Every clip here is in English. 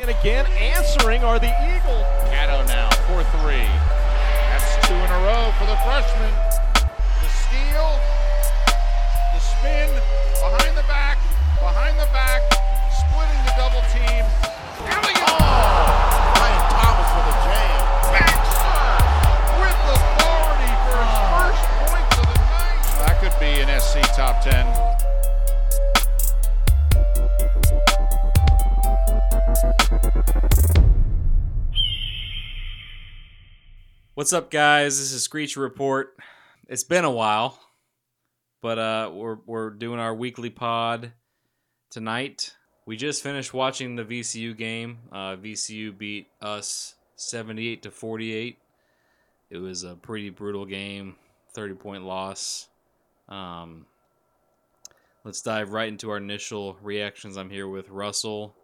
And again, answering are the Eagles. Cato now for three. That's two in a row for the freshman. The steal, the spin, behind the back, behind the back, splitting the double team. Alley oh, Ryan Thomas with a jam. back serve with authority for his ah. first points of the night. That could be an SC top 10. What's up, guys? This is Screech Report. It's been a while, but uh, we're we're doing our weekly pod tonight. We just finished watching the VCU game. Uh, VCU beat us seventy-eight to forty-eight. It was a pretty brutal game, thirty-point loss. Um, let's dive right into our initial reactions. I'm here with Russell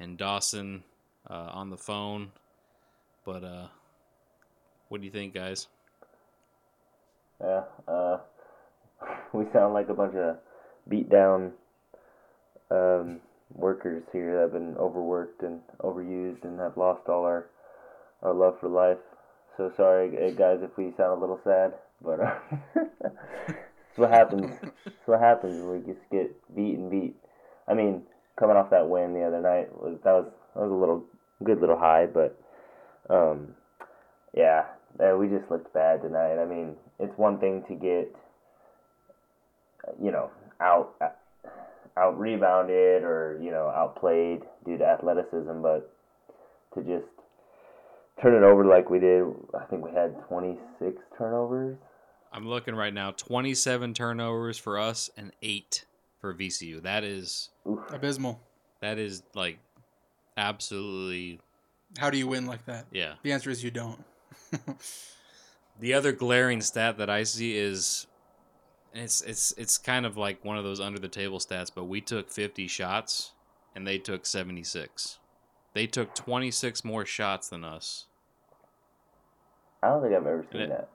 and Dawson uh, on the phone, but uh, what do you think, guys? Yeah, uh, we sound like a bunch of beat down um, workers here that have been overworked and overused and have lost all our our love for life. So sorry, eh, guys, if we sound a little sad, but uh, it's what happens. It's what happens when we just get beat and beat. I mean, coming off that win the other night that was that was a little good little high, but um, yeah, uh, we just looked bad tonight. I mean, it's one thing to get, you know, out out rebounded or you know outplayed due to athleticism, but to just turn it over like we did. I think we had 26 turnovers. I'm looking right now. 27 turnovers for us and eight for VCU. That is Abysmal. that is like absolutely How do you win like that? yeah. The answer is you don't. The other glaring stat that I see is it's it's it's kind of like one of those under the table stats, but we took 50 shots and they took 76. They took 26 more shots than us. I don't think I've ever seen Yeah. that.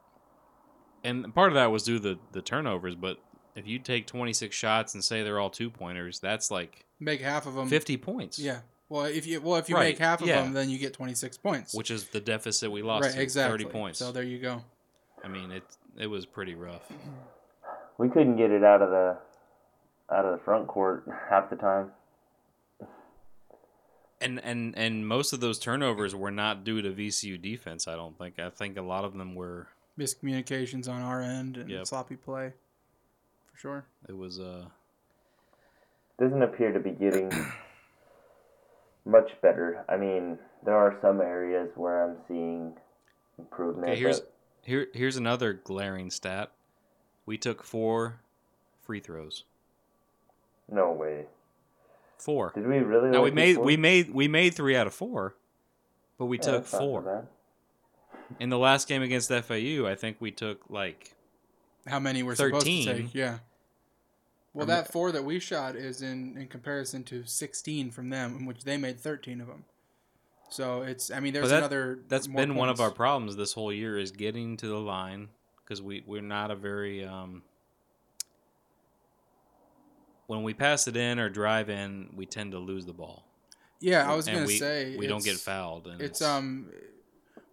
And part of that was due to the, the turnovers, but if you take 26 shots and say they're all two pointers, that's like Make half of them. 50 points. Yeah. Well, if you well if you Right, make half of yeah. them, then you get 26 points. which is the deficit we lost right, exactly. 30 points. So there you go. I mean, it it was pretty rough. We couldn't get it out of the out of the front court half the time. And and and most of those turnovers were not due to VCU defense. I don't think. I think a lot of them were. Miscommunications on our end and Yep. sloppy play. For sure. It was uh. doesn't appear to be getting much better. I mean, there are some areas where I'm seeing improvement. Okay, here's but here here's another glaring stat. We took four free throws. no way. Four. Did we really? Now we made four? we made we made three out of four, but we Yeah, took that's not so four. In the last game against FAU, I think we took like How many we're supposed 13. to take? Yeah. Well, that four that we shot is in in comparison to 16 from them, in which they made 13 of them. So it's I mean there's that- another. That's been one of our problems this whole year is getting to the line because we we're not a very um, when we pass it in or drive in, we tend to lose the ball. Yeah, I was And gonna we, say we don't get fouled. And It's um,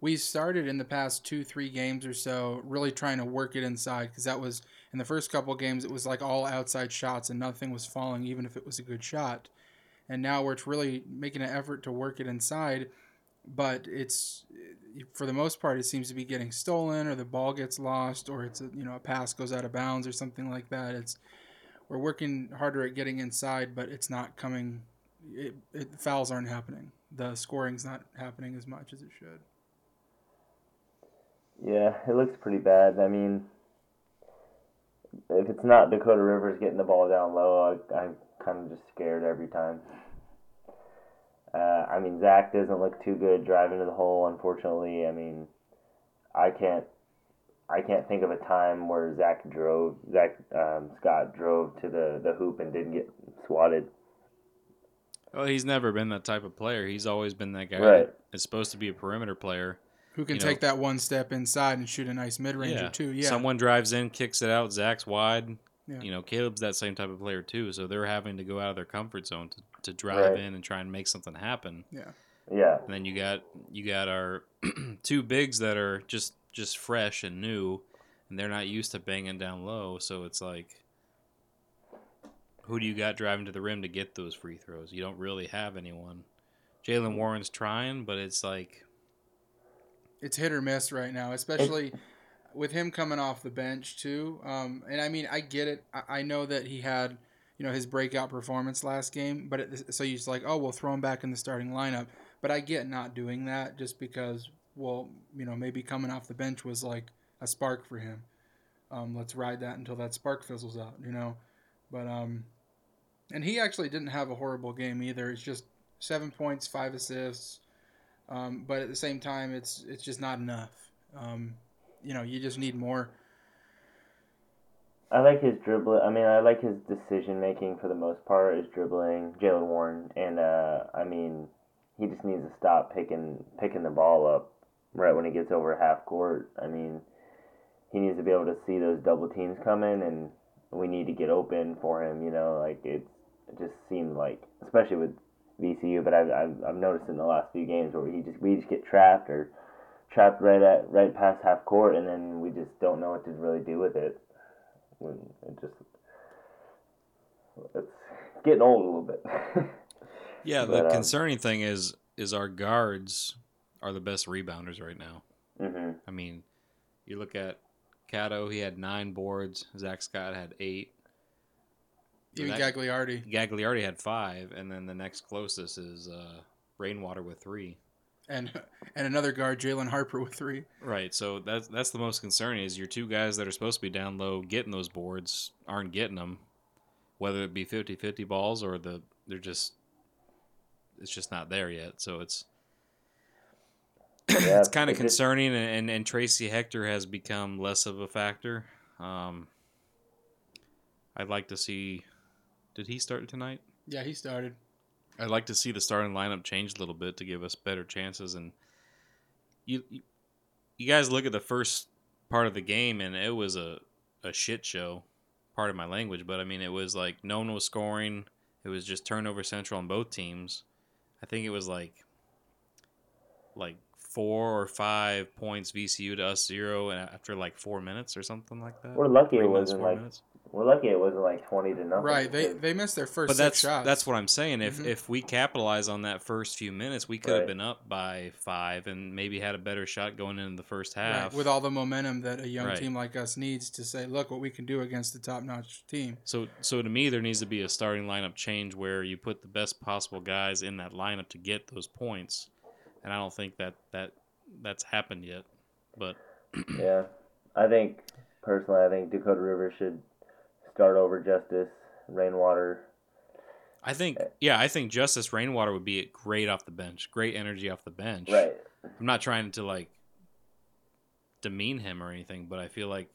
we started in the past two three games or so really trying to work it inside because that was in the first couple games it was like all outside shots and nothing was falling even if it was a good shot, and now we're really making an effort to work it inside, but it's for the most part it seems to be getting stolen or the ball gets lost or it's a, you know a pass goes out of bounds or something like that. It's we're working harder at getting inside, but it's not coming. It, it, fouls aren't happening. The scoring's not happening as much as it should. Yeah, it looks pretty bad. I mean, if it's not Dakota Rivers getting the ball down low, I, I'm kind of just scared every time. Uh, I mean, Zach doesn't look too good driving to the hole. Unfortunately, I mean, I can't, I can't think of a time where Zach drove, Zach um, Scott drove to the the hoop and didn't get swatted. well, he's never been that type of player. He's always been that guy Right. that is supposed to be a perimeter player. Who can You know- take that one step inside and shoot a nice mid ranger Yeah. too? Yeah. Someone drives in, kicks it out. Zach's wide. Yeah. You know, Caleb's that same type of player too. So they're having to go out of their comfort zone to, to drive Right. in and try and make something happen. Yeah. Yeah. And then you got you got our two bigs that are just just fresh and new, and they're not used to banging down low. So it's like, who do you got driving to the rim to get those free throws? You don't really have anyone. Jalen Warren's trying, but it's like, It's hit or miss right now, especially with him coming off the bench too. Um, and I mean, I get it. I, I know that he had, you know, his breakout performance last game, but it, so you're just like, oh, we'll throw him back in the starting lineup. But I get not doing that just because, well, you know, maybe coming off the bench was like a spark for him. Um, let's ride that until that spark fizzles out, you know. But um, and he actually didn't have a horrible game either. It's just seven points, five assists. Um, but at the same time, it's it's just not enough. Um, you know, you just need more. I like his dribbling. I mean, I like his decision making for the most part. His dribbling Jalen Warren, and uh, I mean, he just needs to stop picking picking the ball up right when he gets over half court. I mean, he needs to be able to see those double teams coming, and we need to get open for him. You know, like it, it just seemed like, especially with VCU, but I've, I've I've noticed in the last few games where he just we just get trapped or trapped right at right past half court, and then we just don't know what to really do with it. When it just it's getting old a little bit. yeah. The But, um, concerning thing is is our guards are the best rebounders right now. hmm I mean, you look at Cato, he had nine boards. Zach Scott had eight. Even That- Gagliardi Gagliardi had five, and then the next closest is uh, Rainwater with three. and and another guard, Jalen Harper with three. Right, so that's that's the most concerning is your two guys that are supposed to be down low getting those boards aren't getting them, whether it be 50-50 balls or the they're just it's just not there yet. So it's Yeah, it's kind of just- concerning, and, and and Tracy Hector has become less of a factor. Um, I'd like to see. Did he start tonight? Yeah, he started. I'd like to see the starting lineup change a little bit to give us better chances. And you, you, you guys look at the first part of the game, and it was a, a shit show. Part of my language, but I mean, it was like no one was scoring. It was just turnover central on both teams. I think it was like, like four or five points VCU to us zero, and after like four minutes or something like that. We're lucky Three it wasn't four like minutes. We're lucky it wasn't like twenty to nothing. Right. They they missed their first but six that's shots. that's what I'm saying. If Mhm. if we capitalize on that first few minutes, we could have been up by five and maybe had a better shot going into the first Right, half. with all the momentum that a young Right. team like us needs to say, look what we can do against a top-notch team. so so to me, there needs to be a starting lineup change where you put the best possible guys in that lineup to get those points, and I don't think that that that's happened yet. But Yeah, I think personally, I think Dakota River should start over Justice Rainwater. I think yeah, I think Justice Rainwater would be great off the bench, great energy off the bench. Right. I'm not trying to like demean him or anything, but I feel like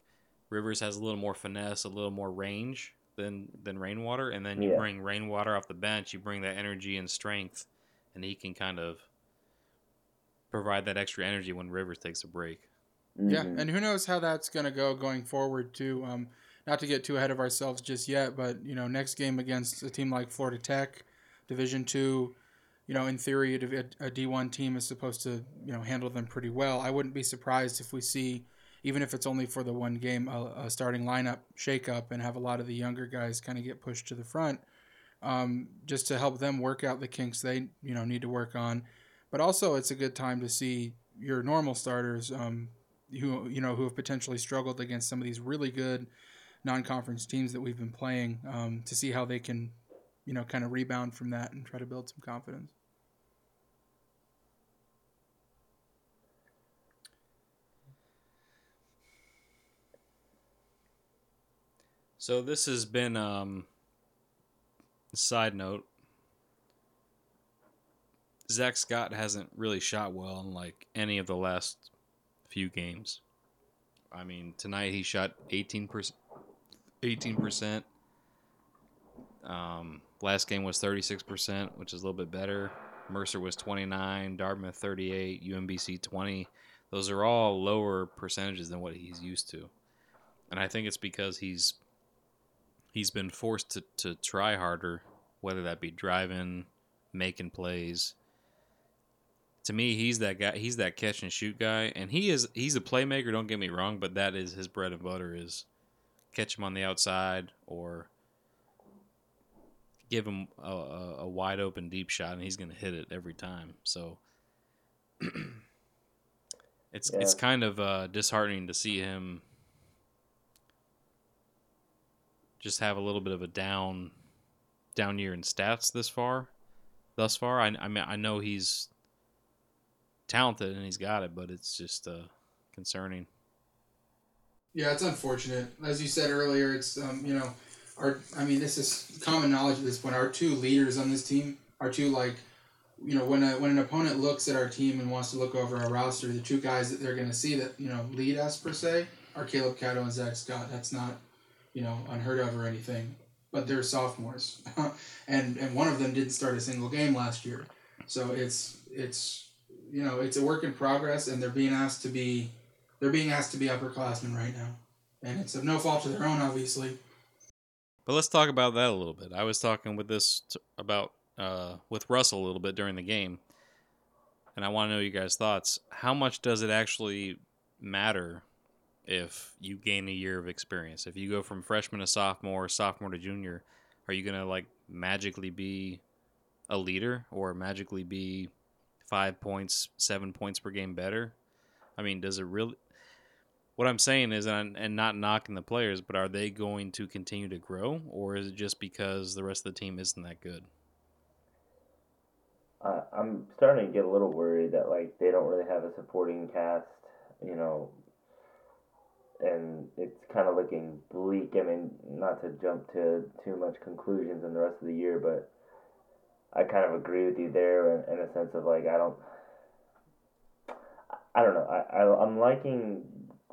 Rivers has a little more finesse, a little more range than than Rainwater, and then you Yeah. bring Rainwater off the bench, you bring that energy and strength, and he can kind of provide that extra energy when Rivers takes a break. Yeah, Mhm. and who knows how that's going to go going forward too. Um, not to get too ahead of ourselves just yet, but you know, next game against a team like Florida Tech, Division Two, you know, in theory, a, a D one team is supposed to you know handle them pretty well. I wouldn't be surprised if we see, even if it's only for the one game, a, a starting lineup shakeup and have a lot of the younger guys kind of get pushed to the front, um, just to help them work out the kinks they you know need to work on. But also, it's a good time to see your normal starters. Um, who you know who have potentially struggled against some of these really good non-conference teams that we've been playing um, to see how they can you know kind of rebound from that and try to build some confidence So this has been um side note. Zach Scott hasn't really shot well in like any of the last few games. I mean, tonight he shot 18%. 18%. Um, last game was 36%, which is a little bit better. Mercer was 29, Dartmouth 38, UMBC 20. Those are all lower percentages than what he's used to. And I think it's because he's he's been forced to, to try harder, whether that be driving, making plays. to me, he's that guy. He's that catch and shoot guy, and he is. He's a playmaker. Don't get me wrong, but that is his bread and butter. Is catch him on the outside or give him a, a, a wide open deep shot, and he's going to hit it every time. So it's Yeah. it's kind of uh, disheartening to see him just have a little bit of a down down year in stats this far. Thus far, I, I mean, I know he's talented and he's got it, but it's just uh, concerning. Yeah, it's unfortunate. As you said earlier, it's um, you know, our I mean, this is common knowledge at this point. Our two leaders on this team, our two like, you know, when a, when an opponent looks at our team and wants to look over our roster, the two guys that they're going to see that you know lead us per se are Caleb Cato and Zach Scott. That's not, you know, unheard of or anything. But they're sophomores, and and one of them didn't start a single game last year, so it's it's you know it's a work in progress, and they're being asked to be they're being asked to be upperclassmen right now, and it's of no fault of their own, obviously. But let's talk about that a little bit. I was talking with this t- about uh, with Russell a little bit during the game, and I want to know you guys' thoughts. How much does it actually matter if you gain a year of experience? If you go from freshman to sophomore, sophomore to junior, are you gonna like magically be a leader or magically be five points, seven points per game better? I mean, does it really? What I'm saying is, and, and not knocking the players, but are they going to continue to grow, or is it just because the rest of the team isn't that good? I, I'm starting to get a little worried that like they don't really have a supporting cast, you know, and it's kind of looking bleak. I mean, not to jump to too much conclusions in the rest of the year, but I kind of agree with you there in, in a sense of like I don't, I don't know. I, I I'm liking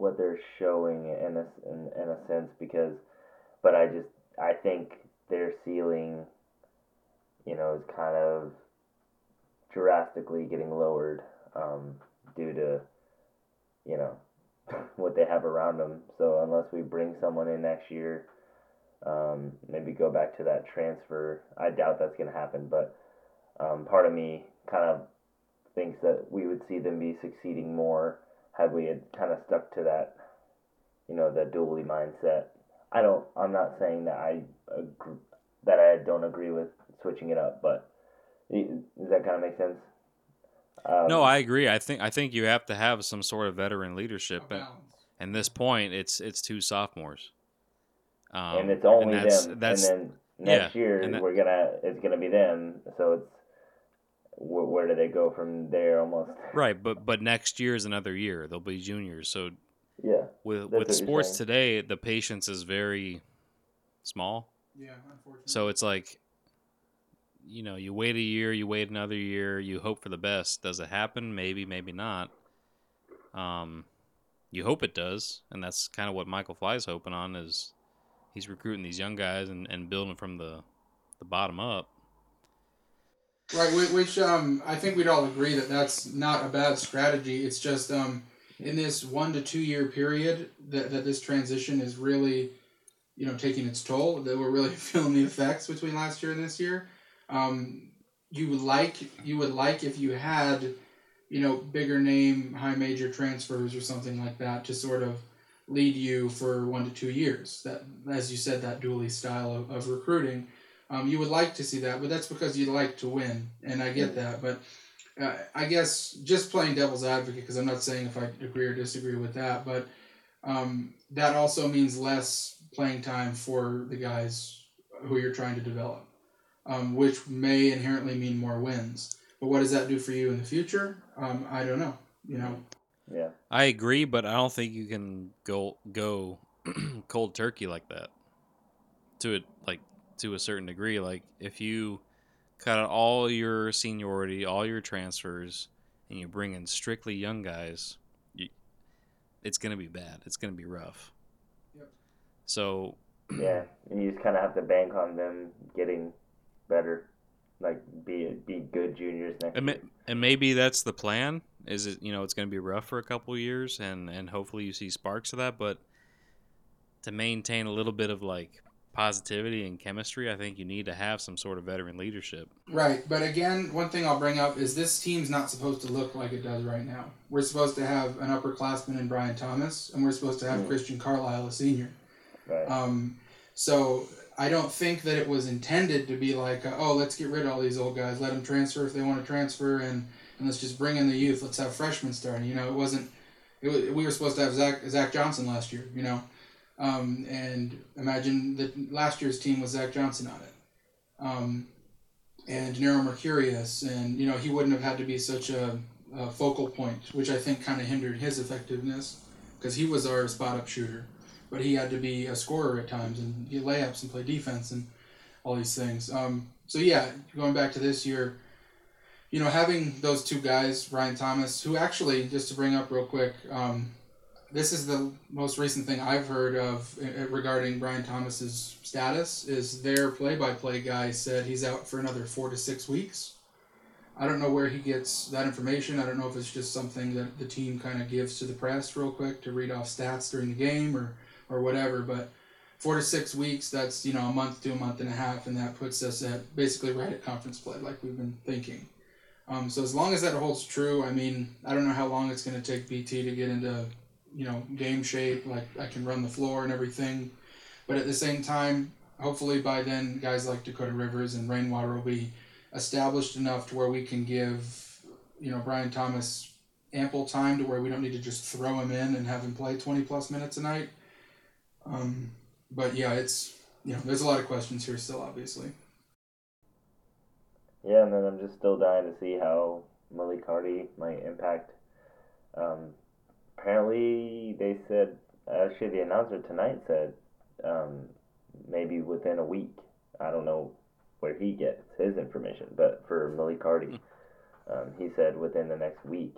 what they're showing in a in, in a sense because, but I just I think their ceiling, you know, is kind of drastically getting lowered um, due to, you know, what they have around them. So unless we bring someone in next year, um, maybe go back to that transfer, I doubt that's going to happen. But um, part of me kind of thinks that we would see them be succeeding more had we had kind of stuck to that, you know, the Dooley mindset. I don't. I'm not saying that I agree, that I don't agree with switching it up, but does that kind of make sense? Um, no, I agree. I think I think you have to have some sort of veteran leadership, A and balance. this point, it's it's two sophomores. Um, and it's only that's, them. That's and then next yeah, year that- we're gonna it's gonna be them. So it's where, where do they go from there? Almost. right, but but next year is another year. They'll be juniors. So Yeah. with with sports today, the patience is very small. Yeah, unfortunately. So it's like, you know, you wait a year, you wait another year, you hope for the best. Does it happen? Maybe, maybe not. Um, you hope it does, and that's kind of what Michael Fly's hoping on is he's recruiting these young guys and, and building from the the bottom up. Right, which um, I think we'd all agree that that's not a bad strategy. It's just um, in this one to two year period that, that this transition is really, you know, taking its toll. That we're really feeling the effects between last year and this year. Um, you would like you would like if you had, you know, bigger name high major transfers or something like that to sort of lead you for one to two years. That, as you said, that Dooley style of, of recruiting. Um, you would like to see that, but that's because you like to win, and I get that. But uh, I guess just playing devil's advocate, because I'm not saying if I agree or disagree with that, but um, that also means less playing time for the guys who you're trying to develop, um, which may inherently mean more wins. But what does that do for you in the future? Um, I don't know. You know, Yeah. I agree, but I don't think you can go go cold turkey like that. To it like to a certain degree, like if you cut out all your seniority, all your transfers, and you bring in strictly young guys, you, it's gonna be bad. It's gonna be rough. Yep. So Yeah. And you just kind of have to bank on them getting better, like be be good juniors next and, ma- year. and maybe that's the plan. Is it you know it's going to be rough for a couple years, and and hopefully you see sparks of that. But to maintain a little bit of like positivity and chemistry, I think you need to have some sort of veteran leadership. Right, but again, one thing I'll bring up is this team's not supposed to look like it does right now. We're supposed to have an upperclassman in Brian Thomas, and we're supposed to have Christian Carlisle, a senior. Right. Um, so I don't think that it was intended to be like, uh, oh, let's get rid of all these old guys, let them transfer if they want to transfer, and, and let's just bring in the youth. Let's have freshmen starting. You know, it wasn't. It was, we were supposed to have Zach Zach Johnson last year. You know, um, and imagine that last year's team was Zach Johnson on it. Um, and Nero Mercurius, and you know he wouldn't have had to be such a, a focal point, which I think kind of hindered his effectiveness because he was our spot up shooter, but he had to be a scorer at times and get layups and play defense and all these things. Um, so yeah, going back to this year, you know having those two guys, Brian Thomas, who actually just to bring up real quick, um, this is the most recent thing I've heard of uh, regarding Brian Thomas's status. Is their play-by-play guy said he's out for another four to six weeks. I don't know where he gets that information. I don't know if it's just something that the team kind of gives to the press real quick to read off stats during the game or or whatever. But four to six weeks, that's you know a month to a month and a half, and that puts us at basically right at conference play, like we've been thinking. Um, so as long as that holds true, I mean, I don't know how long it's going to take BT to get into you know, game shape, like I can run the floor and everything. But at the same time, hopefully by then, guys like Dakota Rivers and Rainwater will be established enough to where we can give, you know, Brian Thomas ample time to where we don't need to just throw him in and have him play 20 plus minutes a night. Um, but yeah, it's, you know, there's a lot of questions here still, obviously. Yeah, and then I'm just still dying to see how Malik Hardy might impact um, apparently they said actually the announcer tonight said um, maybe within a week. I don't know where he gets his information, but for Malik Hardy, um, he said within the next week.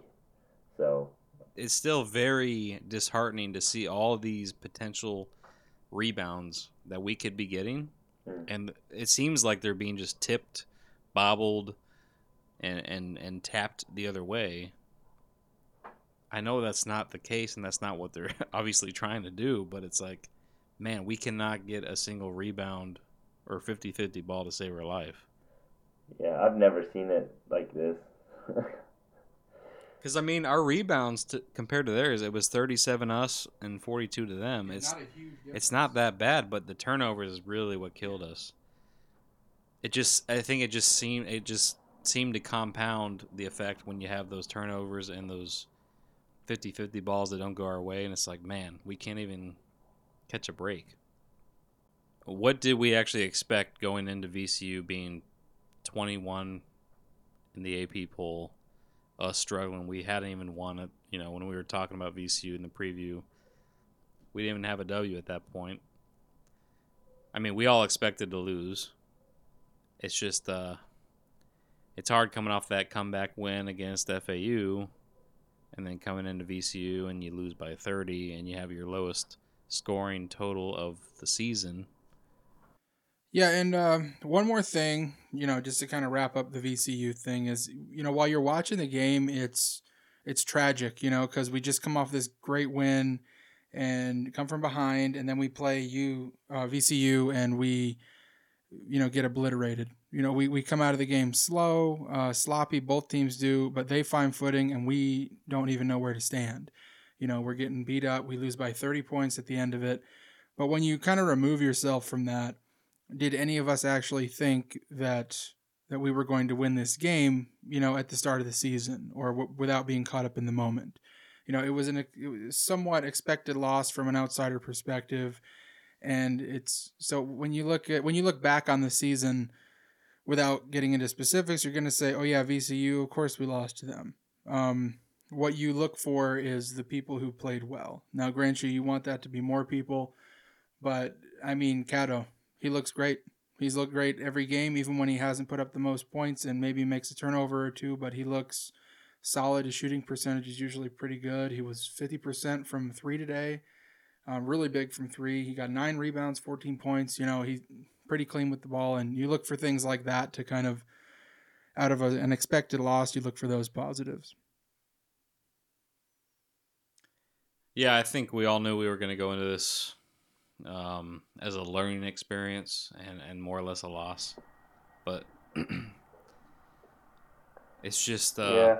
So it's still very disheartening to see all these potential rebounds that we could be getting, mm. and it seems like they're being just tipped, bobbled, and and and tapped the other way. I know that's not the case and that's not what they're obviously trying to do, but it's like, man, we cannot get a single rebound or 50 50 ball to save our life. Yeah, I've never seen it like this. Because, I mean, our rebounds to, compared to theirs, it was 37 us and 42 to them. It's, it's, not it's not that bad, but the turnovers is really what killed us. It just, I think it just seemed, it just seemed to compound the effect when you have those turnovers and those 50 50 balls that don't go our way, and it's like, man, we can't even catch a break. What did we actually expect going into VCU being 21 in the AP poll? Us struggling. We hadn't even won it. You know, when we were talking about VCU in the preview, we didn't even have a W at that point. I mean, we all expected to lose. It's just, uh, it's hard coming off that comeback win against FAU and then coming into VCU and you lose by 30 and you have your lowest scoring total of the season. Yeah, and uh, one more thing, you know, just to kind of wrap up the VCU thing is, you know, while you're watching the game, it's it's tragic, you know, because we just come off this great win and come from behind, and then we play you uh, VCU and we, you know, get obliterated. You know, we, we come out of the game slow, uh, sloppy. Both teams do, but they find footing, and we don't even know where to stand. You know, we're getting beat up. We lose by 30 points at the end of it. But when you kind of remove yourself from that, did any of us actually think that that we were going to win this game? You know, at the start of the season, or w- without being caught up in the moment? You know, it was an it was somewhat expected loss from an outsider perspective, and it's so when you look at when you look back on the season without getting into specifics, you're going to say, oh, yeah, VCU, of course we lost to them. Um, what you look for is the people who played well. Now, grant you, you want that to be more people, but I mean, Cato, he looks great. He's looked great every game, even when he hasn't put up the most points and maybe makes a turnover or two, but he looks solid. His shooting percentage is usually pretty good. He was 50% from three today, um, really big from three. He got nine rebounds, 14 points. You know, he pretty clean with the ball, and you look for things like that to kind of out of a, an expected loss, you look for those positives. Yeah, I think we all knew we were going to go into this um, as a learning experience and, and more or less a loss. But it's just uh, yeah.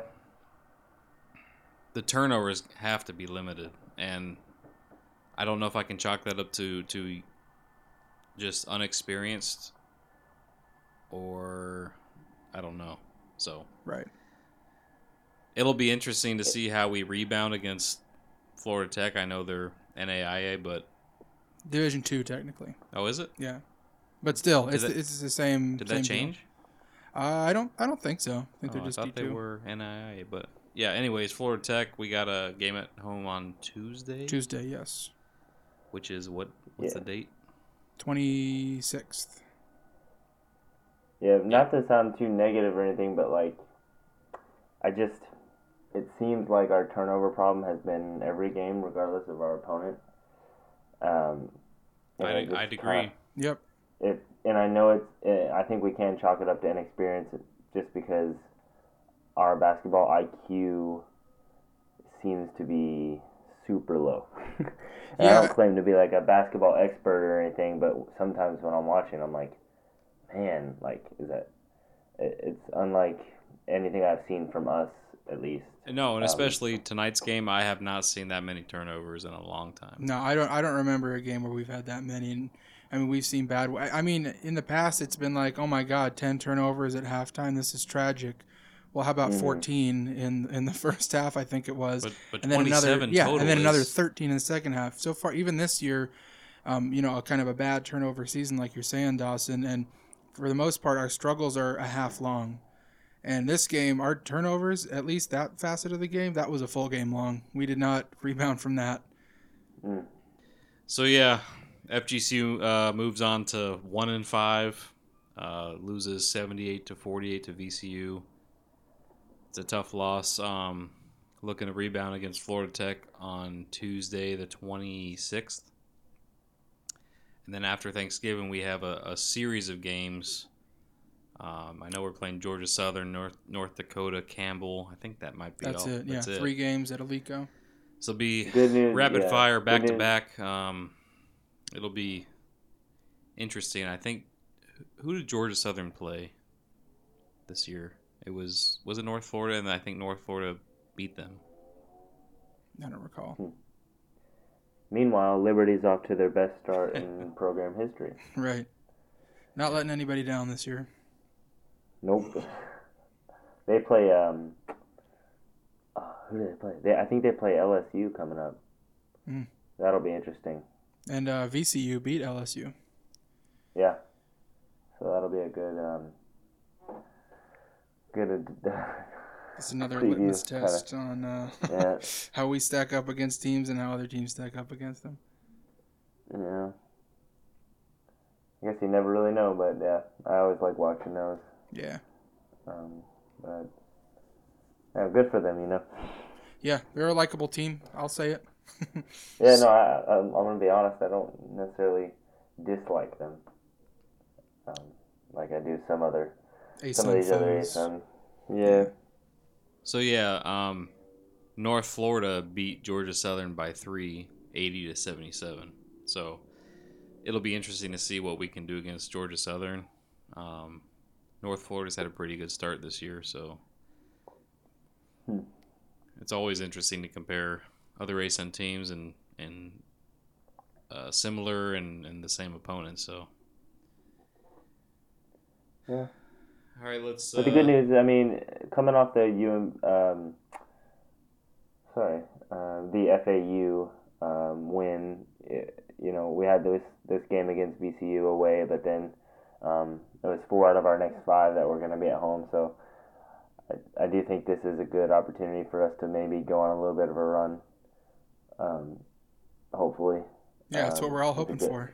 the turnovers have to be limited, and I don't know if I can chalk that up to to just unexperienced or I don't know. So Right. it'll be interesting to see how we rebound against Florida Tech. I know they're NAIA, but Division two, technically. oh, is it? Yeah. But still, Did it's, that- it's the same. Did same that change? Uh, I don't. I don't think so. I think Oh, they're I thought D they were NIA, but yeah. Anyways, Florida Tech, we got a game at home on Tuesday, Tuesday, yes, which is what? What's Yeah. the date? Twenty sixth. Yeah, not to sound too negative or anything, but like, I just, it seems like our turnover problem has been every game, regardless of our opponent. Um, I it just I'd agree. kinda- Yep. If and I know it's, eh, I think we can chalk it up to inexperience, just because our basketball IQ seems to be super low. and I don't claim to be like a basketball expert or anything, but sometimes when I'm watching, I'm like, man, like is that? it- It's unlike anything I've seen from us, at least. No, and Um, especially tonight's game, I have not seen that many turnovers in a long time. No, I don't. I don't remember a game where we've had that many. And I mean, we've seen bad. I I mean, in the past, it's been like, oh my god, ten turnovers at halftime. This is tragic. Well, how about Mhm. 14 in in the first half? I think it was, But but and then another yeah, total and then another 13 in the second half. So far, even this year, um, you know, a kind of a bad turnover season, like you're saying, Dawson. And for the most part, our struggles are a half long. And this game, our turnovers, at least that facet of the game, that was a full game long. We did not rebound from that. So yeah, FGCU uh, moves on to one and five, uh, loses seventy eight to forty eight to VCU. It's a tough loss. Um, looking to rebound against Florida Tech on Tuesday the twenty sixth, and then after Thanksgiving we have a, a series of games. Um, I know we're playing Georgia Southern, North North Dakota, Campbell. I think that might be That's all. it. Yeah, it. three games at Alico. So it'll be news, rapid yeah. fire, Good back to news. back. Um, it'll be interesting. I think who did Georgia Southern play this year? It was was it North Florida, and I think North Florida beat them. I don't recall. Meanwhile, Liberty's off to their best start in program history. Right. Not letting anybody down this year. Nope. They play. Um, uh, who do they play? They, I think they play LSU coming up. Mm. That'll be interesting. And uh, VCU beat LSU. Yeah. So that'll be a good. Um, good. It's another Preview, litmus kinda. test on uh, yeah. how we stack up against teams and how other teams stack up against them. Yeah. I guess you never really know, but yeah, I always like watching those. Yeah. Um, but yeah, good for them, you know. Yeah, they're a likable team. I'll say it. Yeah, no, I, I'm gonna be honest. I don't necessarily dislike them, um, like I do some other some of ASUN these other foes. ASUN. Yeah, So yeah, um, North Florida beat Georgia Southern by three, 80 to seventy seven. So it'll be interesting to see what we can do against Georgia Southern. Um, North Florida's had a pretty good start this year, so Hmm. it's always interesting to compare other ASUN teams and and uh, similar and, and the same opponents. So yeah. All right, let's. But the uh, good news, I mean, coming off the UM, um, sorry, uh, the FAU um, win, it, you know, we had this this game against VCU away, but then um, it was four out of our next five that were going to be at home. So I, I do think this is a good opportunity for us to maybe go on a little bit of a run. Um, hopefully. Yeah, that's what Um, we're all it's a hoping good- for.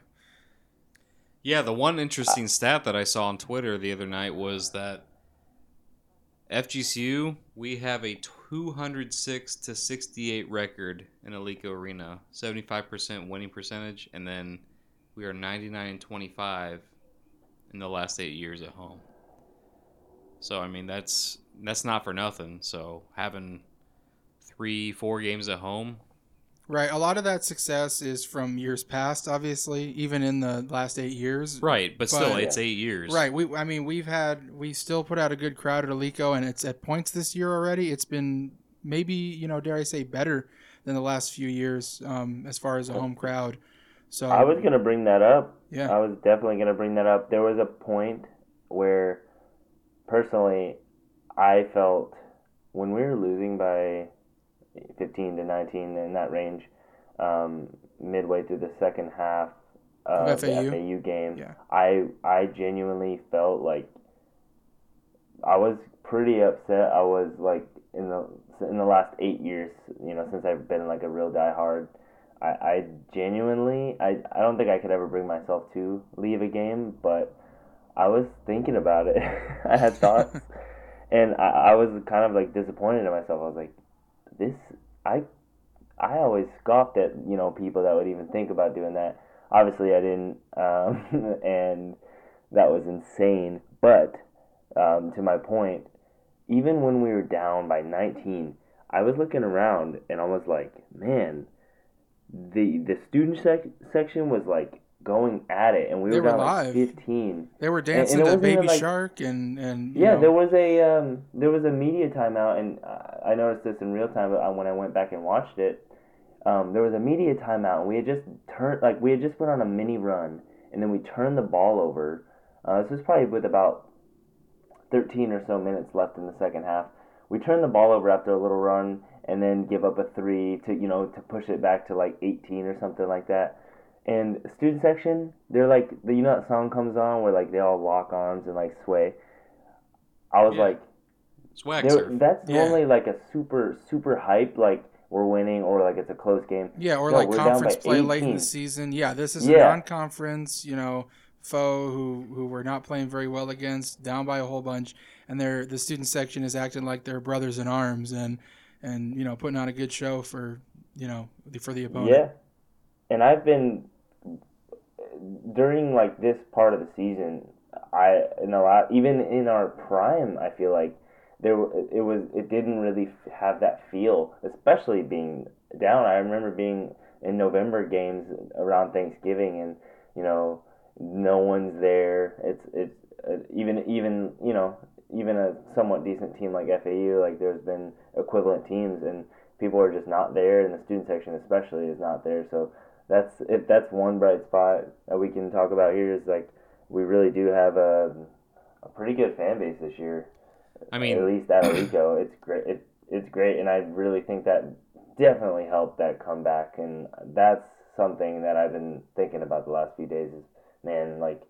Yeah, the one uh, interesting stat that I saw on Twitter the other night was that FGCU we have a 206 to 68 record in Alico Arena, 75% winning percentage, and then we are 99 and 25 in the last eight years at home. So I mean that's that's not for nothing. So having three, four games at home Right. A lot of that success is from years past, obviously, even in the last eight years. Right, but still, But- it's eight years. Right. We, I mean, we've had, we still put out a good crowd at Alico, and it's at points this year already. It's been maybe, you know, dare I say, better than the last few years um, as far as a home crowd. So I was gonna bring that up. yeah, I was definitely gonna bring that up. There was a point where, personally, I felt when we were losing by fifteen to nineteen in that range, um, midway through the second half of Of the FAU? FAU game, Yeah. I I genuinely felt like I was pretty upset. I was like in the in the last eight years, you know, since I've been like a real diehard. I, I genuinely, I, I don't think I could ever bring myself to leave a game, but I was thinking about it. I had thoughts, and I, I was kind of like disappointed in myself. I was like, this, I, I always scoffed at you know people that would even think about doing that. Obviously, I didn't, um, and that was insane. But um, to my point, even when we were down by 19, I was looking around and I was like, man, the the student sec- section was like going at it, and we They were live. like 15. they were dancing it to wasn't Baby like- Shark and and Yeah, know, there was a um, there was a media timeout, and I noticed this in real time. But when I went back and watched it, um, there was a media timeout, and we had just turned like we had just went on a mini run, and then we turned the ball over. Uh, this was probably with about 13 or so minutes left in the second half. We turned the ball over after a little run, and then give up a three to you know to push it back to like 18 or something like that. And student section, they're like, the, you know that song comes on where like they all lock arms and like sway. I was Yeah. like, Swag surf. that's Yeah. normally like a super super hype, like we're winning or like it's a close game. Yeah, or No, like conference by play late in the season. Yeah, this is a non-conference, you know, foe who who we're not playing very well against, down by a whole bunch, and they're the student section is acting like they're brothers in arms and and you know putting on a good show for you know for the opponent. Yeah, and I've been during like this part of the season. I in a lot, even in our prime, I feel like there it was it didn't really have that feel, especially being down. I remember being in November games around Thanksgiving, and you know no one's there. It's it's uh, even even you know even a somewhat decent team like FAU, like there's been equivalent teams, and people are just not there, and the student section especially is not there. So that's if that's one bright spot that we can talk about here is like we really do have a a pretty good fan base this year. I mean, at least at Alico, it's great. It, it's great, and I really think that definitely helped that comeback, and that's something that I've been thinking about the last few days. Is man, like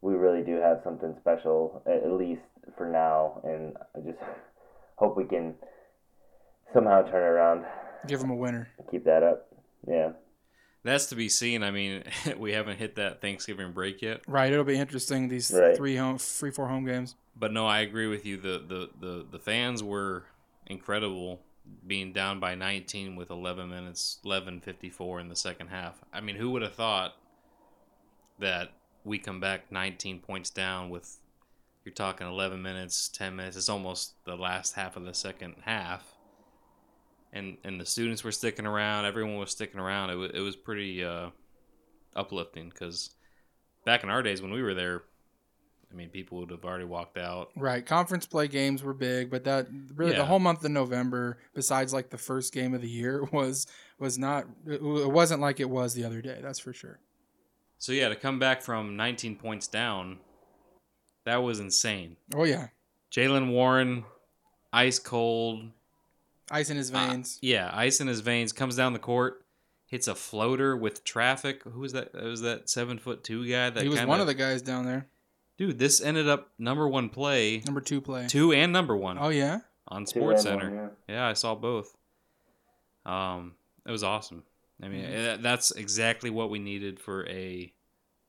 we really do have something special at at least for now, and I just hope we can somehow turn it around, Give them a winner. keep that up. Yeah. That's to be seen. I mean, we haven't hit that Thanksgiving break yet. Right, it'll be interesting these Right. three home, three four home games. But no, I agree with you. The the the, the fans were incredible being down by 19 with 11 minutes 11:54 in the second half. I mean, who would have thought that we come back 19 points down with you're talking 11 minutes, 10 minutes. It's almost the last half of the second half. And and the students were sticking around, everyone was sticking around. It was, it was pretty uh, uplifting cuz back in our days when we were there, I mean, people would have already walked out. Right, conference play games were big, but that really Yeah. the whole month of November, besides like the first game of the year, was was not. It wasn't like it was the other day. That's for sure. So yeah, to come back from 19 points down, that was insane. Oh yeah, Jalen Warren, ice cold, ice in his uh, veins. yeah, ice in his veins. Comes down the court, hits a floater with traffic. Who was that? It was that seven foot two guy. That he was kinda, one of the guys down there. dude. This ended up number one play, Number two play. two and number one Oh yeah, on Sports and one, Center. yeah. Yeah, I saw both. Um, it was awesome. I mean, Mhm. that's exactly what we needed for a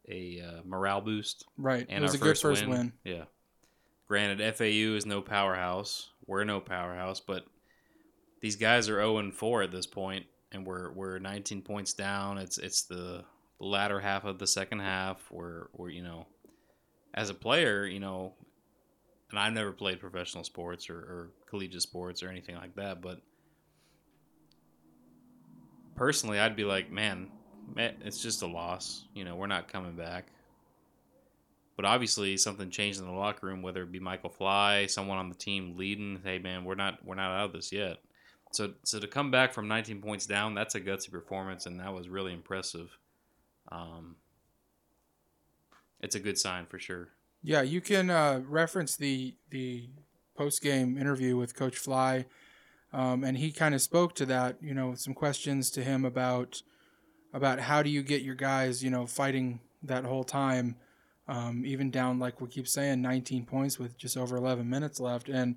a uh, morale boost. right. and it was our a good first win. win. Yeah. Granted, FAU is no powerhouse. We're no powerhouse, but these guys are 0 and 4 at this point, and we're we're 19 points down. It's it's the latter half of the second half. Where we're you know, as a player, you know, and I've never played professional sports or, or collegiate sports or anything like that, but personally, I'd be like, man, it's just a loss. You know, we're not coming back. But obviously, something changed in the locker room, whether it be Michael Fly, someone on the team leading. Hey, man, we're not we're not out of this yet. So so to come back from 19 points down, that's a gutsy performance, and that was really impressive. Um, it's a good sign for sure. Yeah, you can uh, reference the the post game interview with Coach Fly, um, and he kind of spoke to that. You know, some questions to him about about how do you get your guys, you know, fighting that whole time, um, even down like we keep saying, 19 points with just over 11 minutes left, and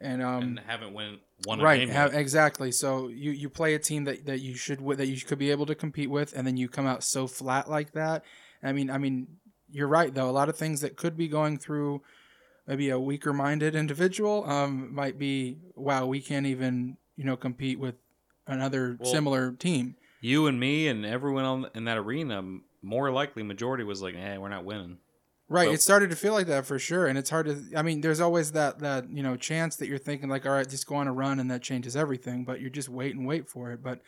and um, and haven't win won a right game ha- yet. exactly so you you play a team that, that you should that you could be able to compete with and then you come out so flat like that i mean i mean you're right though a lot of things that could be going through maybe a weaker minded individual um, might be wow we can't even you know compete with another Well- similar team You and me and everyone on, in that arena, more likely majority was like, "Hey, we're not winning." Right, it started to feel like that for sure, and it's hard to. I mean, there's always that that you know chance that you're thinking like, all right, just go on a run, and that changes everything. But you're just wait and wait for it. But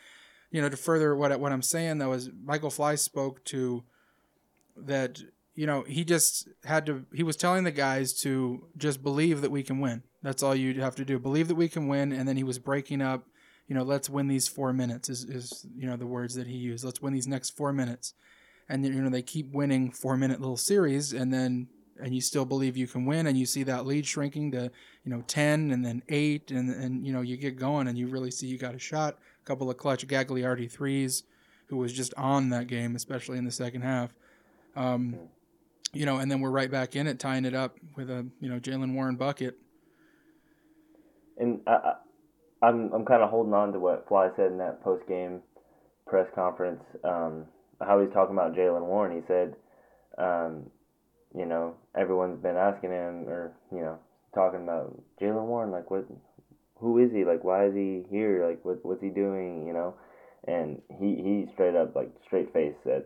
you know, to further what what I'm saying though is Michael Fly spoke to that. You know, he just had to. He was telling the guys to just believe that we can win. That's all you have to do. Believe that we can win, and then he was breaking up. You know, let's win these four minutes. Is is you know the words that he used. Let's win these next four minutes and you know they keep winning four minute little series and then and you still believe you can win and you see that lead shrinking to you know 10 and then 8 and and you know you get going and you really see you got a shot. A couple of clutch Gagliardi threes who was just on that game especially in the second half. Um, you know and then we're right back in it tying it up with a you know Jalen Warren bucket. And I, I'm I'm kind of holding on to what Fly said in that post game press conference. Um, how he's talking about Jalen Warren. He said, um, you know, everyone's been asking him, or you know, talking about Jalen Warren. Like, what? Who is he? Like, why is he here? Like, what what's he doing? You know, and he he straight up like straight face said,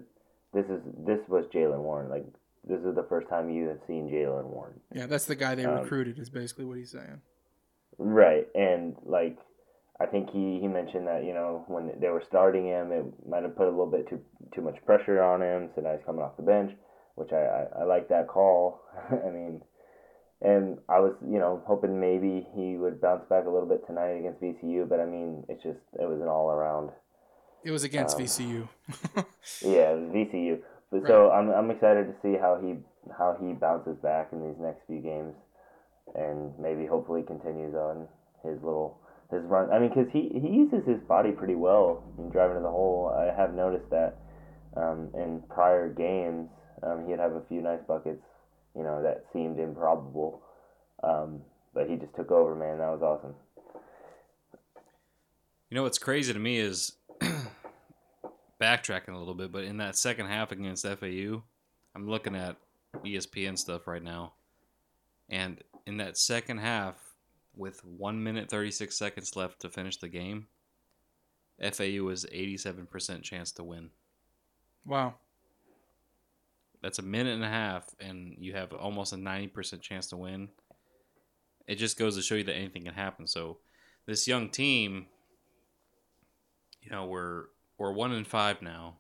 this is this was Jalen Warren. Like, this is the first time you have seen Jalen Warren. yeah that's the guy they Um, recruited is basically what he's saying Right, and like I think he, he mentioned that you know when they were starting him, it might have put a little bit too too much pressure on him. So now he's coming off the bench, which I I, I like that call. I mean, and I was you know hoping maybe he would bounce back a little bit tonight against VCU, but I mean it's just it was an all around it was against Um, VCU yeah VCU. But so I'm I'm excited to see how he how he bounces back in these next few games, and maybe hopefully continues on his little his run. I mean, because he he uses his body pretty well in driving to the hole. I have noticed that um, in prior games um, he'd have a few nice buckets, you know, that seemed improbable. Um, but he just took over, man. That was awesome. You know what's crazy to me is backtracking a little bit, but in that second half against FAU, I'm looking at ESPN stuff right now, and in that second half, with one minute thirty six seconds left to finish the game, FAU was eighty seven percent chance to win. wow That's a minute and a half, and you have almost a ninety percent chance to win. It just goes to show you that anything can happen. So, this young team, you know, we're we're one in five now.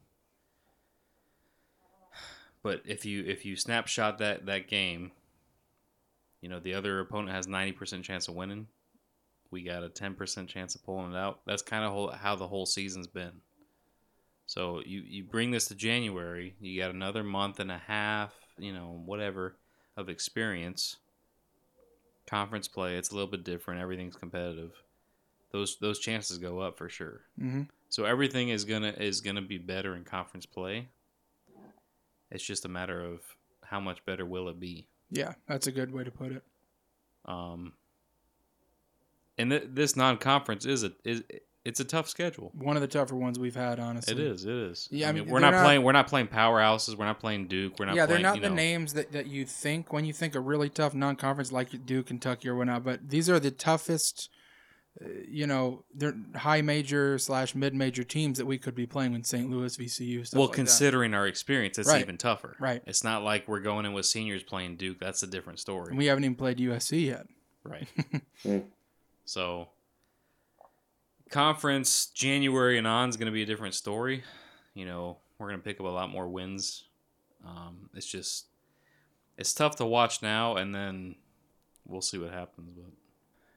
But if you if you snapshot that that game, you know the other opponent has ninety percent chance of winning. We got a ten percent chance of pulling it out. That's kind of how the whole season's been. So you you bring this to January, you got another month and a half, you know, whatever of experience. Conference play, it's a little bit different. Everything's competitive. Those those chances go up for sure. hmm So everything is gonna is gonna be better in conference play. It's just a matter of how much better will it be. Yeah that's a good way to put it Um, and th- this non-conference is a is it's a tough schedule. one of the tougher ones we've had honestly It is. It is. Yeah, I mean, we're not, not- playing. We're not playing powerhouses. We're not playing Duke. We're not. yeah, playing, they're not the know, names that, that you think when you think of really tough non-conference like Duke, Kentucky, or whatnot. But these are the toughest, you know, they're high major slash mid major teams that we could be playing in St. Louis, VCU. Stuff Well, like considering our experience, it's Right. even tougher. Right. It's not like we're going in with seniors playing Duke. That's a different story. And we haven't even played USC yet. right. Mm. so, conference January and on is going to be a different story. You know, we're going to pick up a lot more wins. Um, it's just it's tough to watch now, and then we'll see what happens. But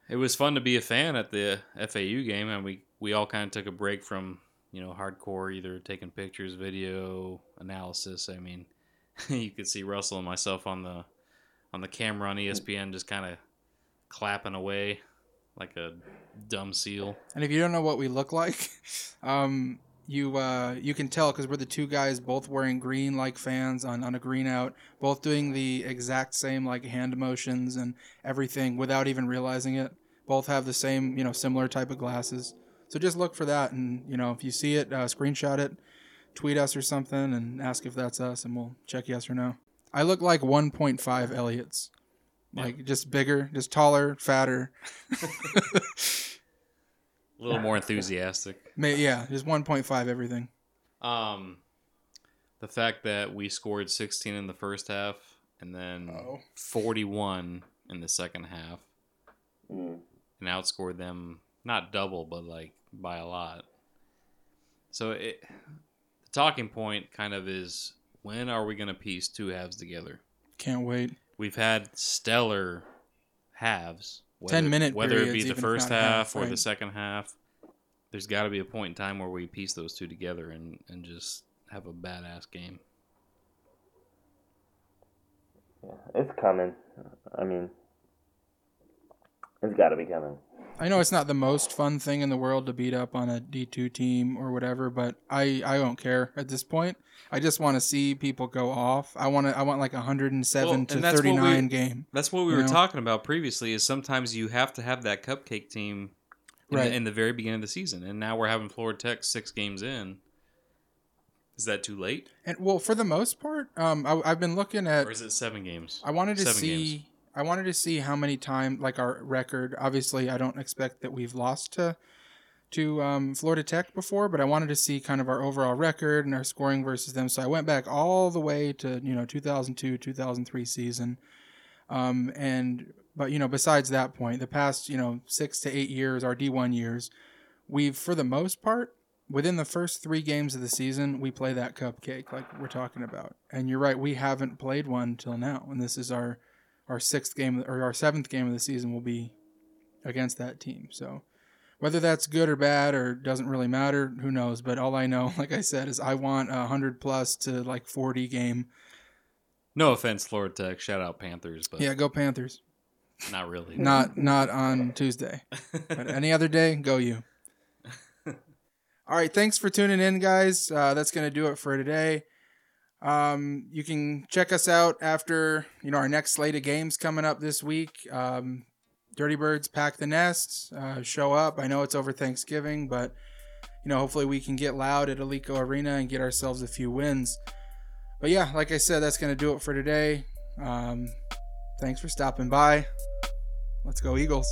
it was fun to be a fan at the FAU game, and we we all kind of took a break from you know hardcore either taking pictures, video analysis. I mean, you could see Russell and myself on the on the camera on ESPN just kind of clapping away like a dumb seal. And if you don't know what we look like, um, you uh, you can tell because we're the two guys both wearing green like fans on, on a green out, both doing the exact same like hand motions and everything without even realizing it. Both have the same you know similar type of glasses. So just look for that, and you know if you see it, uh, screenshot it, tweet us or something, and ask if that's us, and we'll check yes or no. I look like 1.5 Elliots, like just bigger, just taller, fatter. A little more enthusiastic. Yeah, just 1.5 everything. Um, the fact that we scored 16 in the first half and then Oh. 41 in the second half Mm. and outscored them not double but like by a lot. So it the talking point kind of is when are we going to piece two halves together? Can't wait. We've had stellar halves. 10-minute whether it be the first half, half, or the second half. There's got to be a point in time where we piece those two together and, and just have a badass game. Yeah, it's coming. I mean, it's got to be coming. I know it's not the most fun thing in the world to beat up on a D2 team or whatever, but I, I don't care at this point. I just want to see people go off. I want to I want like a 107 Well, to and that's what we- 39 game. That's what we were know? talking about previously. Is sometimes you have to have that cupcake team in, Right. the, in the very beginning of the season, and now we're having Florida Tech six games in. Is that too late, And well, for the most part, um I, I've been looking at or is it seven games? I wanted to Seven see games. I wanted to see how many times like our record. Obviously, I don't expect that we've lost to to um, Florida Tech before, but I wanted to see kind of our overall record and our scoring versus them. So I went back all the way to you know 2002 2003 season, um, and but you know besides that point, the past you know six to eight years, our D1 years, we've for the most part within the first three games of the season, we play that cupcake like we're talking about. And you're right, we haven't played one till now, and this is our our sixth game or our seventh game of the season will be against that team. So whether that's good or bad or doesn't really matter, who knows? But all I know, like I said, is I want a hundred plus to like forty game. No offense, Florida Tech. Shout out Panthers, but Yeah, go Panthers. not really. Not not on Tuesday, but any other day, go you. All right, thanks for tuning in, guys. Uh, that's gonna do it for today. Um, you can check us out after you know our next slate of games coming up this week. Um, Dirty Birds pack the nest, uh, show up. I know it's over Thanksgiving, but you know hopefully we can get loud at Alico Arena and get ourselves a few wins. But yeah, like I said, that's gonna do it for today. Um, thanks for stopping by. Let's go Eagles.